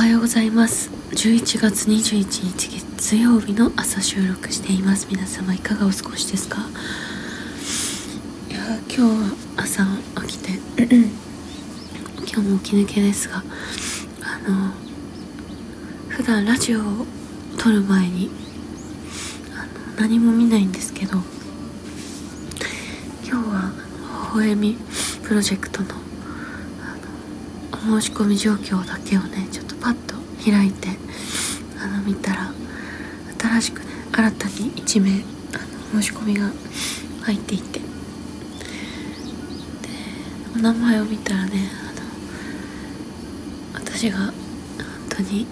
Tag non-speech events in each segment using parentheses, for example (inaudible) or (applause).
はようございます。11月21日月曜日の朝収録しています。皆様いかがお過ごしですか？いや今日は朝起きて (clears throat) 今日も起き抜けですがあの普段ラジオを撮る前にあの何も見ないんですけど今日は微笑みプロジェクトのあのお申し込み状況だけをねちょっとパッと開いてあの見たら新しくね新たに1名あの申し込みが入っていて。でお名前を見たらねあの私が本当に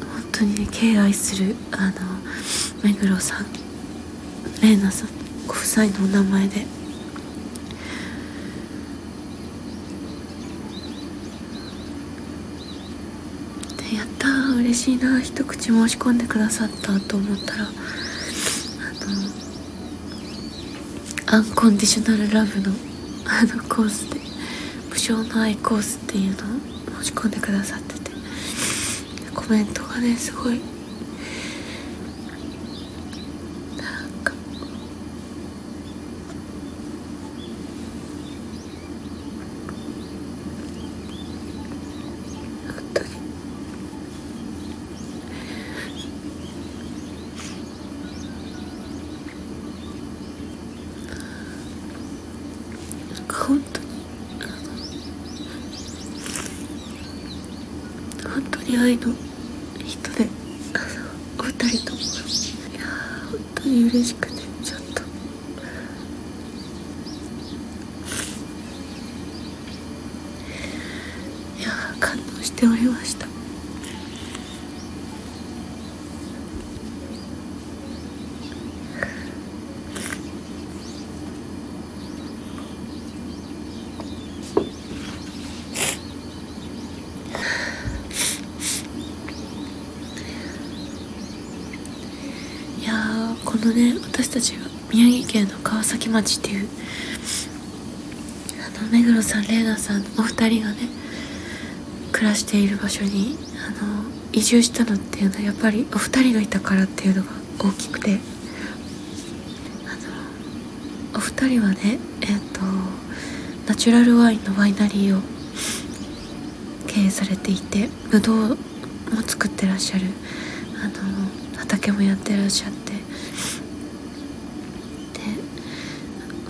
本当にね敬愛するあの目黒さん玲奈さんご夫妻のお名前ででやったー嬉しいな。一口申し込んでくださったと思ったらあのアンコンディショナルラブのあのコースで無償の愛コースっていうのを申し込んでくださっててコメントがねすごいなんか本当になんか本当に。本当に愛の人で。お二人ともいや本当に嬉しくてちょっといやー感動しておりましたいやーこのね私たちが宮城県の川崎町っていうあの目黒さん玲奈さんお二人がね暮らしている場所にあの移住したのっていうのはやっぱりお二人がいたからっていうのが大きくてあのお二人はねえっ、とナチュラルワインのワイナリーを経営されていてブドウも作ってらっしゃるあの畑もやってらっしゃってで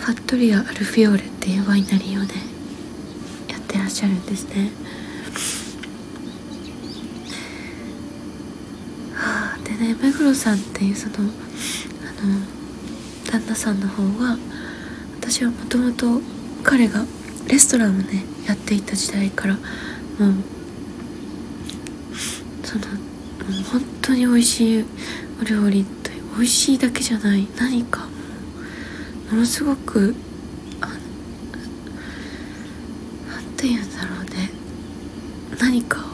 ファットリア・アルフィオーレっていうワイナリーをねやってらっしゃるんですね。はあでね目黒さんっていうそのあの旦那さんの方は私はもともと彼がレストランをねやっていた時代からもうそのもう本当に美味しいお料理という美味しいだけじゃない何かものすごくあのなんて言うんだろうね。何か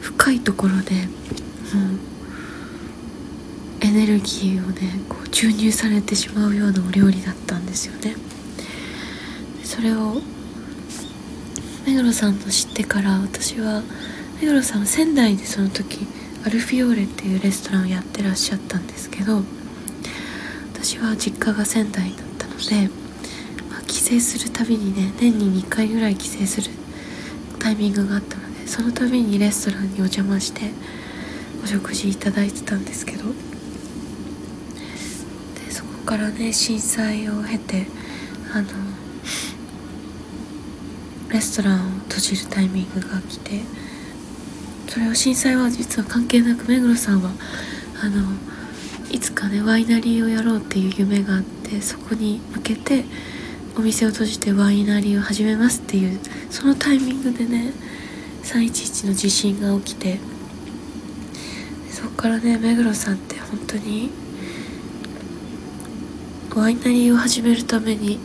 深いところでもうエネルギーをねこう注入されてしまうようなお料理だったんですよね。それを目黒さんの知ってから私は目黒さんは仙台でその時アルフィオーレっていうレストランをやってらっしゃったんですけど私は実家が仙台だったので、まあ、帰省するたびにね年に2回ぐらい帰省するタイミングがあったのでその度にレストランにお邪魔してお食事いただいてたんですけど。でそこからね震災を経てあのレストランを閉じるタイミングが来てそれを震災は実は関係なく目黒さんはあのいつかねワイナリーをやろうっていう夢があってそこに向けてお店を閉じてワイナリーを始めますっていうそのタイミングでね311の地震が起きてそこからね目黒さんって本当にワイナリーを始めるために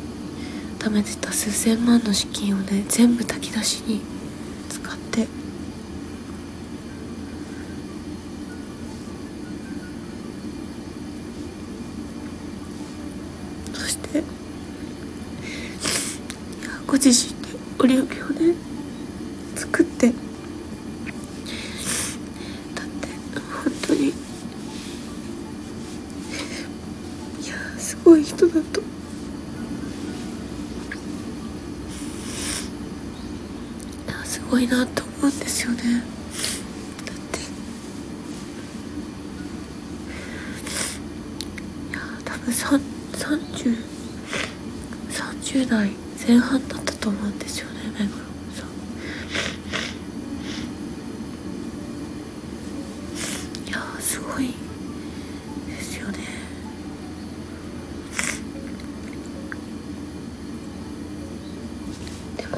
貯めてた数千万の資金をね全部炊き出しに自身で売り上げをね作って。だって本当に。いやすごい人だと。すごいなって思うんですよね。だって。いや多分。30代前半だっ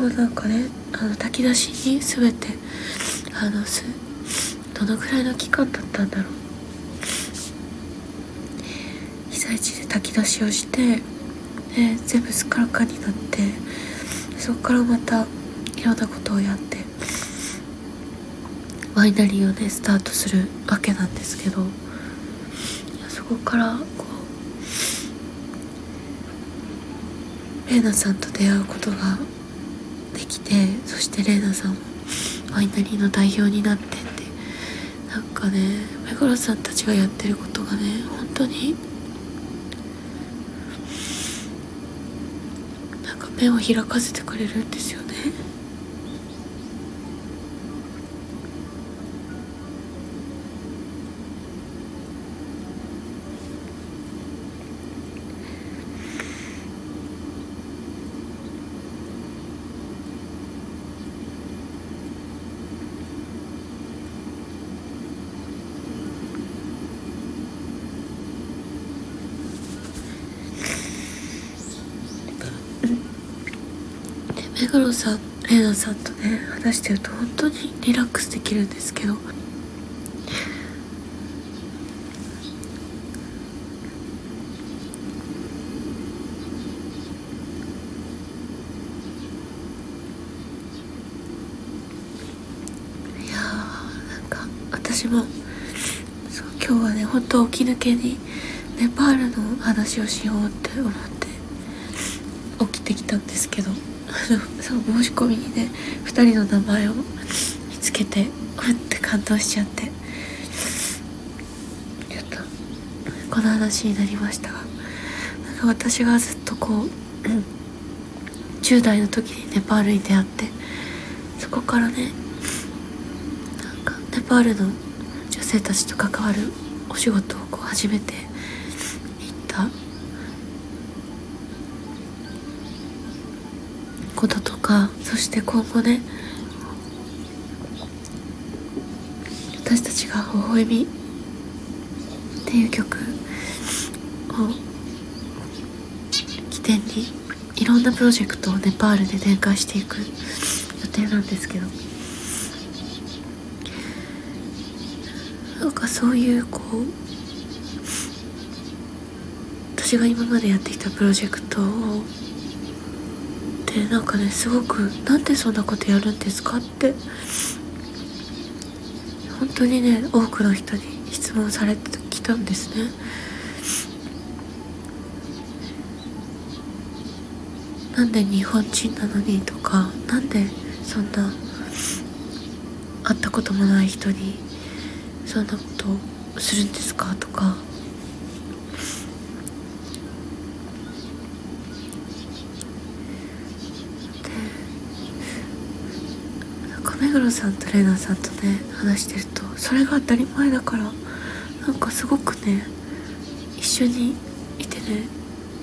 なんかねあの炊き出しに全てあのすどのくらいの期間だったんだろう。被災地で炊き出しをしてで全部すっからかになってそこからまたいろんなことをやってワイナリーをねスタートするわけなんですけどそこからこうレイナさんと出会うことがてそして玲奈さんもワイナリーの代表になってってなんかね目黒さんたちがやってることがね本当になんか目を開かせてくれるんですよねで目黒さんレイナさんとね話してると本当にリラックスできるんですけど。いやーなんか私もそう今日はね本当起き抜けにネパールの話をしようって思って起きてきたんですけど。(laughs) そう申し込みにね2人の名前を見つけてふって感動しちゃって。ちょっとこの話になりましたがなんか私がずっとこう、うん10代の時にネパールに出会ってそこからねなんかネパールの女性たちと関わるお仕事をこう始めていったこととかそして今後ね私たちが「微笑み」っていう曲を起点にいろんなプロジェクトをネパールで展開していく予定なんですけどなんかそういうこう私が今までやってきたプロジェクトをでなんかねすごくなんでそんなことやるんですかって。本当にね多くの人に質問されてきたんですね。なんで日本人なのにとかなんでそんな会ったこともない人にそんなことをするんですかとか。なんか目黒さんと玲奈さんとね話してるとそれが当たり前だからなんかすごくね一緒にいてね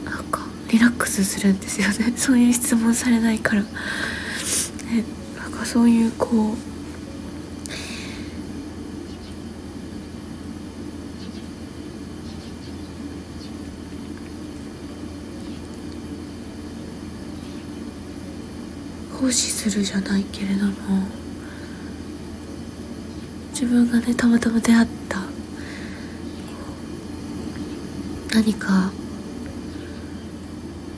なんかリラックスするんですよね。(laughs) そういう質問されないから。ねなんかそういうこう奉仕するじゃないけれども自分がねたまたま出会った。何か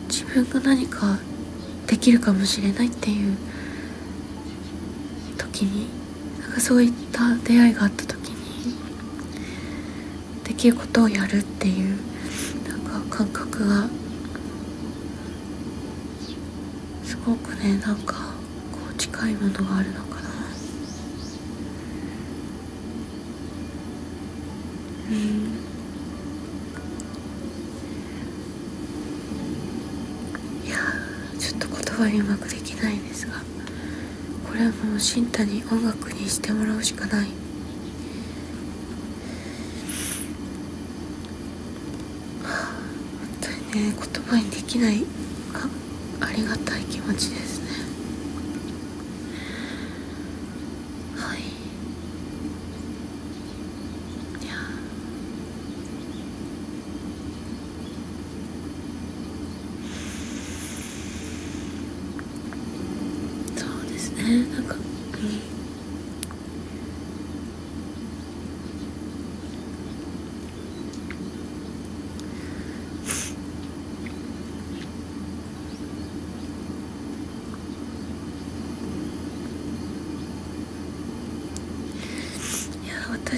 自分が何かできるかもしれないっていう時になんかそういった出会いがあった時にできることをやるっていうなんか感覚がすごくねなんかこう近いものがあるのいやちょっと言葉にうまくできないですがこれはもう新太に音楽にしてもらうしかない。本当にね言葉にできない。あありがたい気持ちです。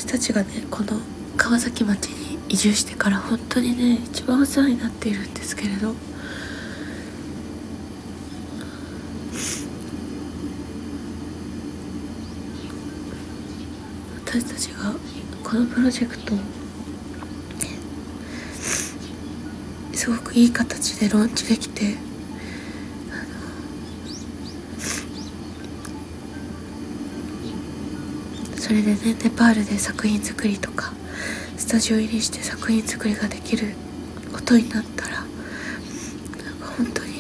たちがねこの川崎町に移住してから本当にね一番お世話になっているんですけれど。私たちがこのプロジェクトすごくいい形でローンチできてそれでねネパールで作品作りとかスタジオ入りして作品作りができることになったらなんか本当にね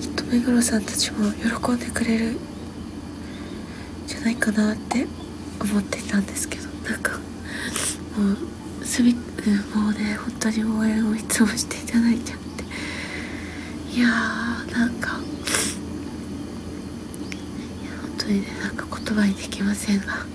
きっと目黒さんたちも喜んでくれるんじゃないかなって思ってたんですけどなんかもうすみもうね本当に応援をいつもしていただいていやーなんかいや本当にねなんか言葉にできませんが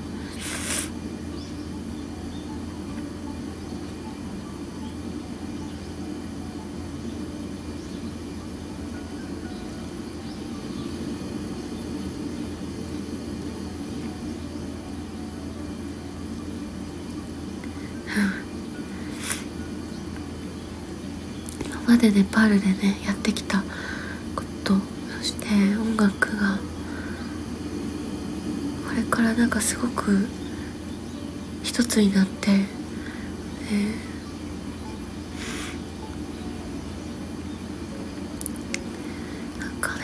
までネパールでねやってきたことそして音楽がこれからなんかすごく一つになって、えなんかね、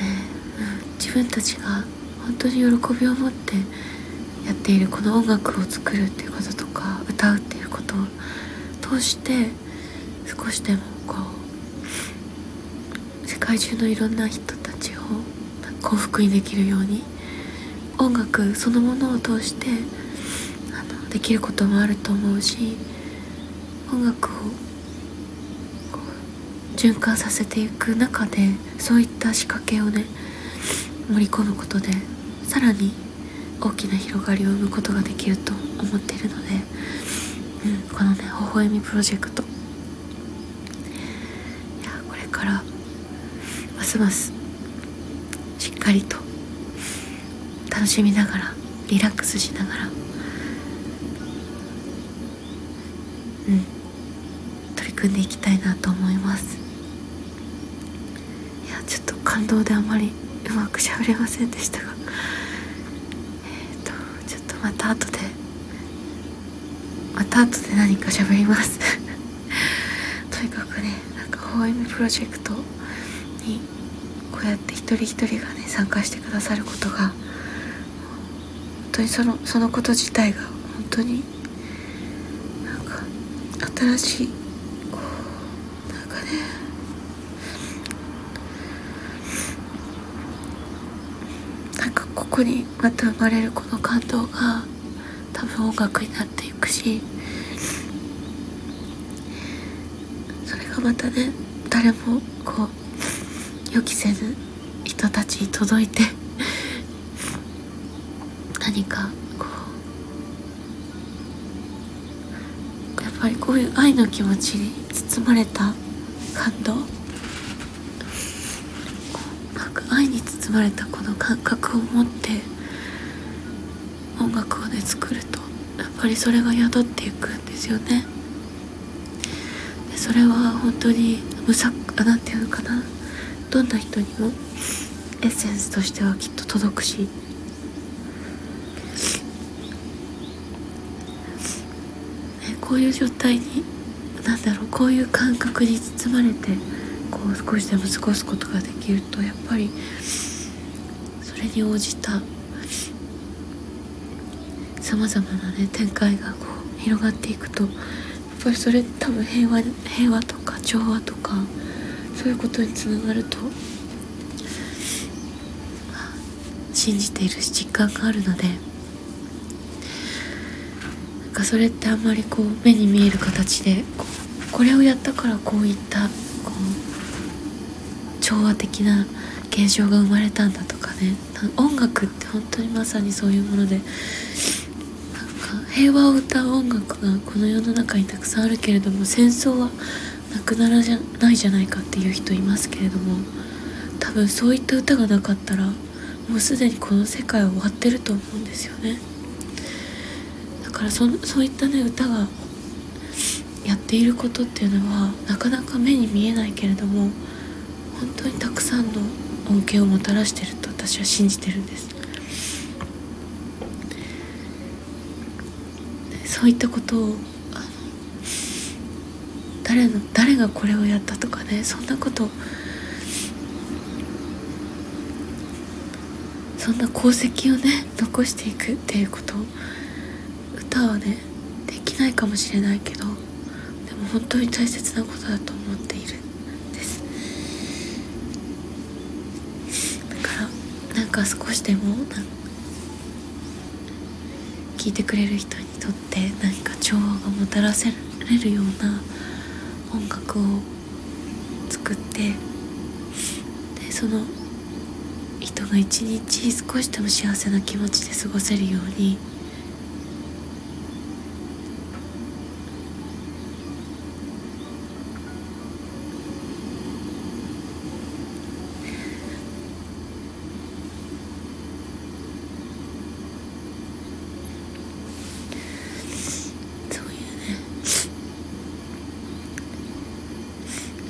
うん、自分たちが本当に喜びを持ってやっているこの音楽を作るっていうこととか歌うっていうことを通して少しでも界中のいろんな人たちを幸福にできるように音楽そのものを通してあのできることもあると思うし音楽を循環させていく中でそういった仕掛けをね盛り込むことでさらに大きな広がりを生むことができると思っているので、うん、このね「微笑みプロジェクト」いやこれからます。ますしっかりと。楽しみながらリラックスしながら。うん。取り組んでいきたいなと思います。いやちょっと感動であまりうまくしゃべれませんでしたが。えっ、ー、とちょっとまた後でまた後で何かしゃべります。(laughs) とにかくねなんか微笑みプロジェクトにこうやって一人一人がね参加してくださることが本当にそのそのこと自体が本当になんか新しいこうなんかねなんかここにまた生まれるこの感動が多分音楽になっていくしそれがまたね誰もこう予期せぬ人たちに届いて何かこうやっぱりこういう愛の気持ちに包まれた感動なんか愛に包まれたこの感覚を持って音楽をね作るとやっぱりそれが宿っていくんですよね。それは本当に無作なんていうのかな。どんな人にもエッセンスとしてはきっと届くし。こういう状態になんだろうこういう感覚に包まれてこう少しでも過ごすことができるとやっぱりそれに応じたさまざまなね展開がこう広がっていくとやっぱりそれ多分平和平和とか調和とかそういうことにつながると信じているし実感があるのでなんかそれってあんまりこう目に見える形でこれをやったからこういったこう調和的な現象が生まれたんだとかね。音楽って本当にまさにそういうものでなんか平和を歌う音楽がこの世の中にたくさんあるけれども戦争はなくならじゃないじゃないかっていう人いますけれども多分そういった歌がなかったらもうすでにこの世界は終わってると思うんですよね。だからそそういったね歌がやっていることっていうのはなかなか目に見えないけれども本当にたくさんの恩恵をもたらしてると私は信じてるんです。そういったことを誰の誰がこれをやったとかねそんなこと。そんな功績をね残していくっていうこと。歌はねできないかもしれないけどでも本当に大切なことだと思っている。んです。だからなんか少しでも聞いてくれる人にとって何か調和がもたらせられるような音楽を作ってでその人が一日少しでも幸せな気持ちで過ごせるように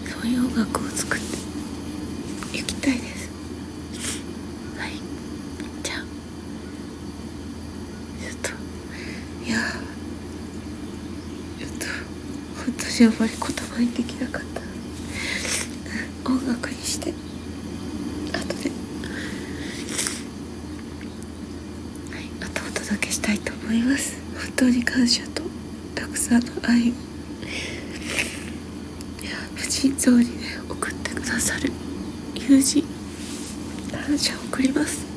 そういう音楽を作っていきたいですはいじゃあちょっといやちょっと本当にあまり言葉にできなかった。音楽にして。後で。はいあとお届けしたいと思います。本当に感謝とたくさんの愛を。心臓にね送ってくださる友人感謝を送ります。